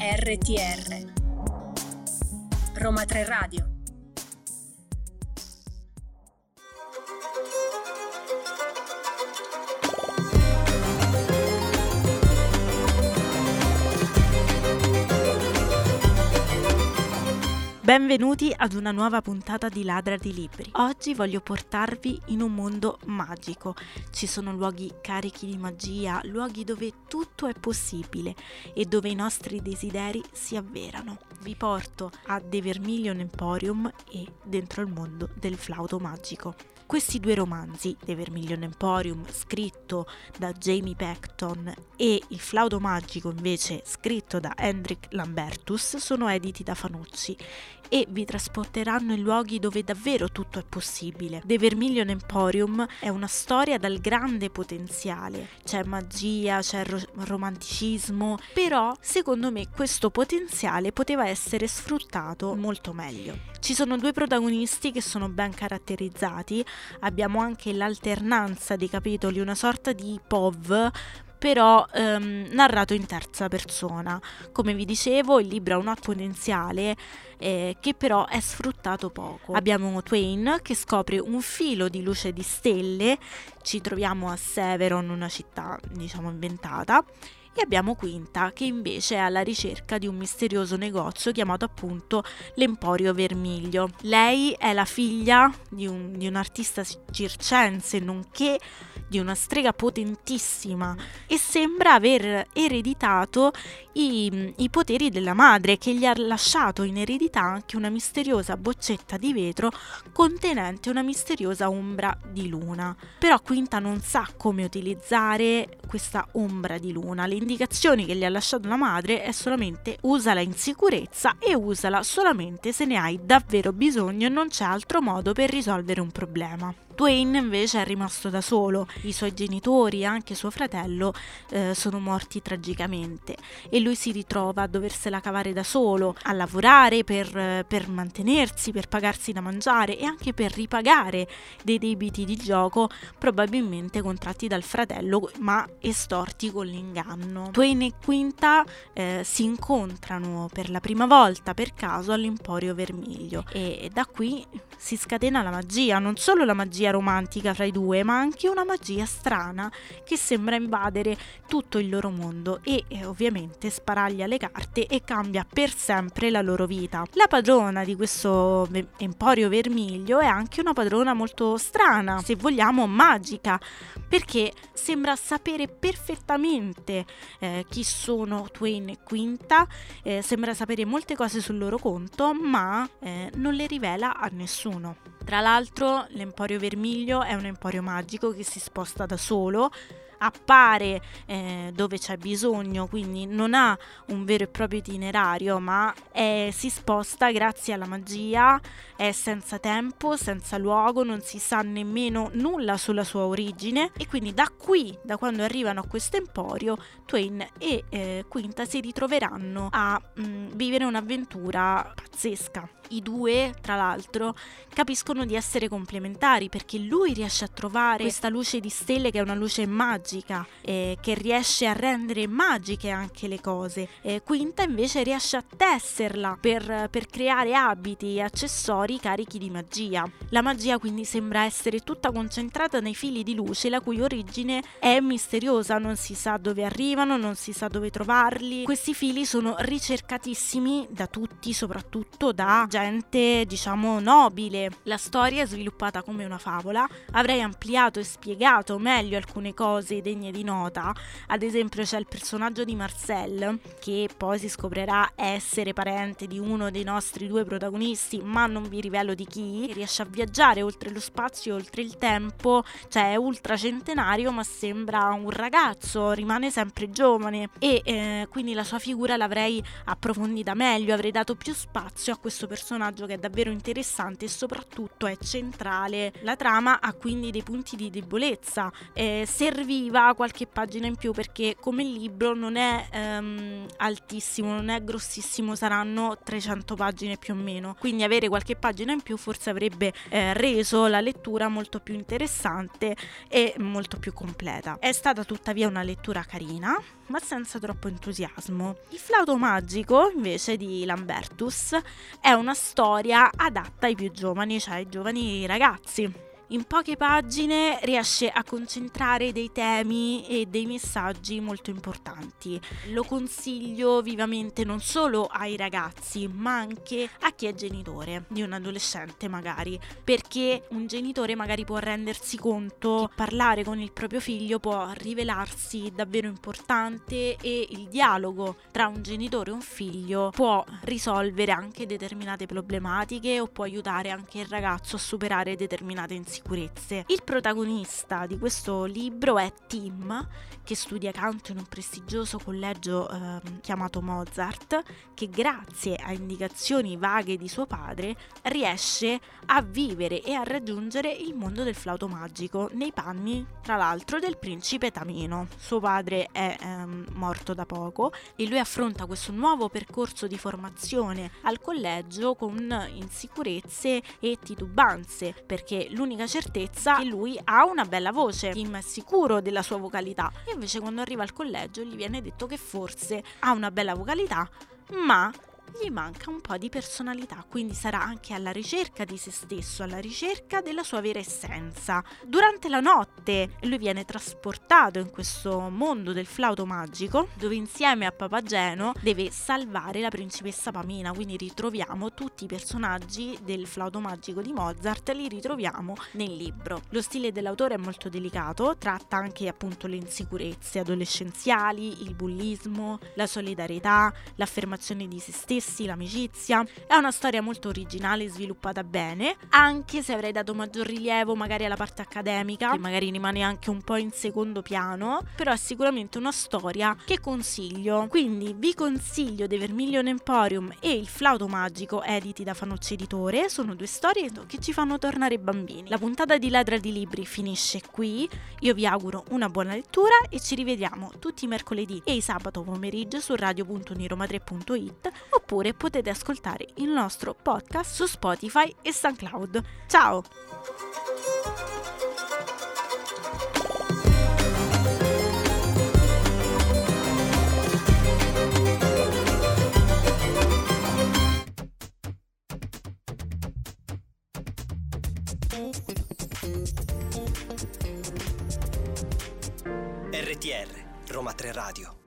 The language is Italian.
RTR Roma 3 Radio Benvenuti ad una nuova puntata di Ladra di Libri. Oggi voglio portarvi in un mondo magico. Ci sono luoghi carichi di magia, luoghi dove tutto è possibile e dove i nostri desideri si avverano. Vi porto a The Vermilion Emporium e dentro il mondo del flauto magico. Questi due romanzi, The Vermilion Emporium, scritto da Jamie Pecton, e Il flauto magico, invece, scritto da Hendrik Lambertus, sono editi da Fanucci e vi trasporteranno in luoghi dove davvero tutto è possibile. The Vermilion Emporium è una storia dal grande potenziale, c'è magia, c'è ro- romanticismo, però secondo me questo potenziale poteva essere sfruttato molto meglio. Ci sono due protagonisti che sono ben caratterizzati, abbiamo anche l'alternanza dei capitoli, una sorta di POV però ehm, narrato in terza persona. Come vi dicevo, il libro ha un potenziale eh, che però è sfruttato poco. Abbiamo Twain che scopre un filo di luce di stelle, ci troviamo a Severon, una città diciamo inventata, e abbiamo Quinta che invece è alla ricerca di un misterioso negozio chiamato appunto l'Emporio Vermiglio. Lei è la figlia di un, di un artista circense nonché di una strega potentissima e sembra aver ereditato i, i, poteri della madre che gli ha lasciato in eredità anche una misteriosa boccetta di vetro contenente una misteriosa ombra di luna. Però Quinta non sa come utilizzare questa ombra di luna. Le indicazioni che gli ha lasciato la madre è solamente usala in sicurezza e usala solamente se ne hai davvero bisogno e non c'è altro modo per risolvere un problema. Dwayne invece è rimasto da solo, i suoi genitori e anche suo fratello eh, sono morti tragicamente e lui si ritrova a doversela cavare da solo, a lavorare per, per mantenersi, per pagarsi da mangiare e anche per ripagare dei debiti di gioco probabilmente contratti dal fratello ma estorti con l'inganno. Dwayne e Quinta eh, si incontrano per la prima volta per caso all'Emporio Vermiglio e da qui si scatena la magia, non solo la magia romantica fra i due, ma anche una magia strana che sembra invadere tutto il loro mondo e eh, ovviamente sparaglia le carte e cambia per sempre la loro vita. La padrona di questo emporio vermiglio è anche una padrona molto strana, se vogliamo magica, perché sembra sapere perfettamente eh, chi sono Twain e Quinta, eh, sembra sapere molte cose sul loro conto, ma eh, non le rivela a nessuno. Tra l'altro l'Emporio Vermiglio è un emporio magico che si sposta da solo appare eh, dove c'è bisogno, quindi non ha un vero e proprio itinerario, ma è, si sposta grazie alla magia, è senza tempo, senza luogo, non si sa nemmeno nulla sulla sua origine e quindi da qui, da quando arrivano a questo emporio, Twain e eh, Quinta si ritroveranno a mh, mm, vivere un'avventura pazzesca. I due, tra l'altro, capiscono di essere complementari perché lui riesce a trovare questa luce di stelle che è una luce magica, eh, che riesce a rendere magiche anche le cose. Eh, Quinta invece riesce a tesserla per, per creare abiti e accessori carichi di magia. La magia quindi sembra essere tutta concentrata nei fili di luce la cui origine è misteriosa, non si sa dove arrivano, non si sa dove trovarli. Questi fili sono ricercatissimi da tutti, soprattutto da gente gente, diciamo, nobile. La storia è sviluppata come una favola. Avrei ampliato e spiegato meglio alcune cose degne di nota. Ad esempio c'è il personaggio di Marcel, che poi si scoprirà essere parente di uno dei nostri due protagonisti, ma non vi rivelo di chi. Riesce a viaggiare oltre lo spazio, oltre il tempo, cioè è ultracentenario, ma sembra un ragazzo, rimane sempre giovane e eh, quindi la sua figura l'avrei approfondita meglio, avrei dato più spazio a questo personaggio personaggio che è davvero interessante e soprattutto è centrale. La trama ha quindi dei punti di debolezza. Eh, serviva qualche pagina in più perché come libro non è ehm, altissimo, non è grossissimo, saranno 300 pagine più o meno. Quindi avere qualche pagina in più forse avrebbe eh, reso la lettura molto più interessante e molto più completa. È stata tuttavia una lettura carina, ma senza troppo entusiasmo. Il flauto magico, invece di Lambertus, è una storia adatta ai più giovani, cioè ai giovani ragazzi in poche pagine riesce a concentrare dei temi e dei messaggi molto importanti. Lo consiglio vivamente non solo ai ragazzi, ma anche a chi è genitore di un adolescente magari, perché un genitore magari può rendersi conto che parlare con il proprio figlio può rivelarsi davvero importante e il dialogo tra un genitore e un figlio può risolvere anche determinate problematiche o può aiutare anche il ragazzo a superare determinate insicurezze sicurezze. Il protagonista di questo libro è Tim, che studia canto in un prestigioso collegio eh, chiamato Mozart, che grazie a indicazioni vaghe di suo padre riesce a vivere e a raggiungere il mondo del flauto magico, nei panni, tra l'altro, del principe Tamino. Suo padre è ehm, morto da poco e lui affronta questo nuovo percorso di formazione al collegio con insicurezze e titubanze, perché l'unica certezza che lui ha una bella voce, è sicuro della sua vocalità. E invece quando arriva al collegio gli viene detto che forse ha una bella vocalità, ma gli manca un po' di personalità, quindi sarà anche alla ricerca di se stesso, alla ricerca della sua vera essenza. Durante la notte lui viene trasportato in questo mondo del flauto magico, dove insieme a Papageno deve salvare la principessa Pamina, quindi ritroviamo tutti i personaggi del flauto magico di Mozart, li ritroviamo nel libro. Lo stile dell'autore è molto delicato, tratta anche appunto le insicurezze adolescenziali, il bullismo, la solidarietà, l'affermazione di se stessi, stessi, l'amicizia. È una storia molto originale, sviluppata bene, anche se avrei dato maggior rilievo magari alla parte accademica, che magari rimane anche un po' in secondo piano, però è sicuramente una storia che consiglio. Quindi vi consiglio The Vermilion Emporium e Il flauto magico editi da Fanocci Editore, sono due storie che ci fanno tornare bambini. La puntata di Ladra di Libri finisce qui, io vi auguro una buona lettura e ci rivediamo tutti i mercoledì e i sabato pomeriggio su radio.niroma3.it oppure potete ascoltare il nostro podcast su Spotify e SoundCloud. Ciao! RTR Roma 3 Radio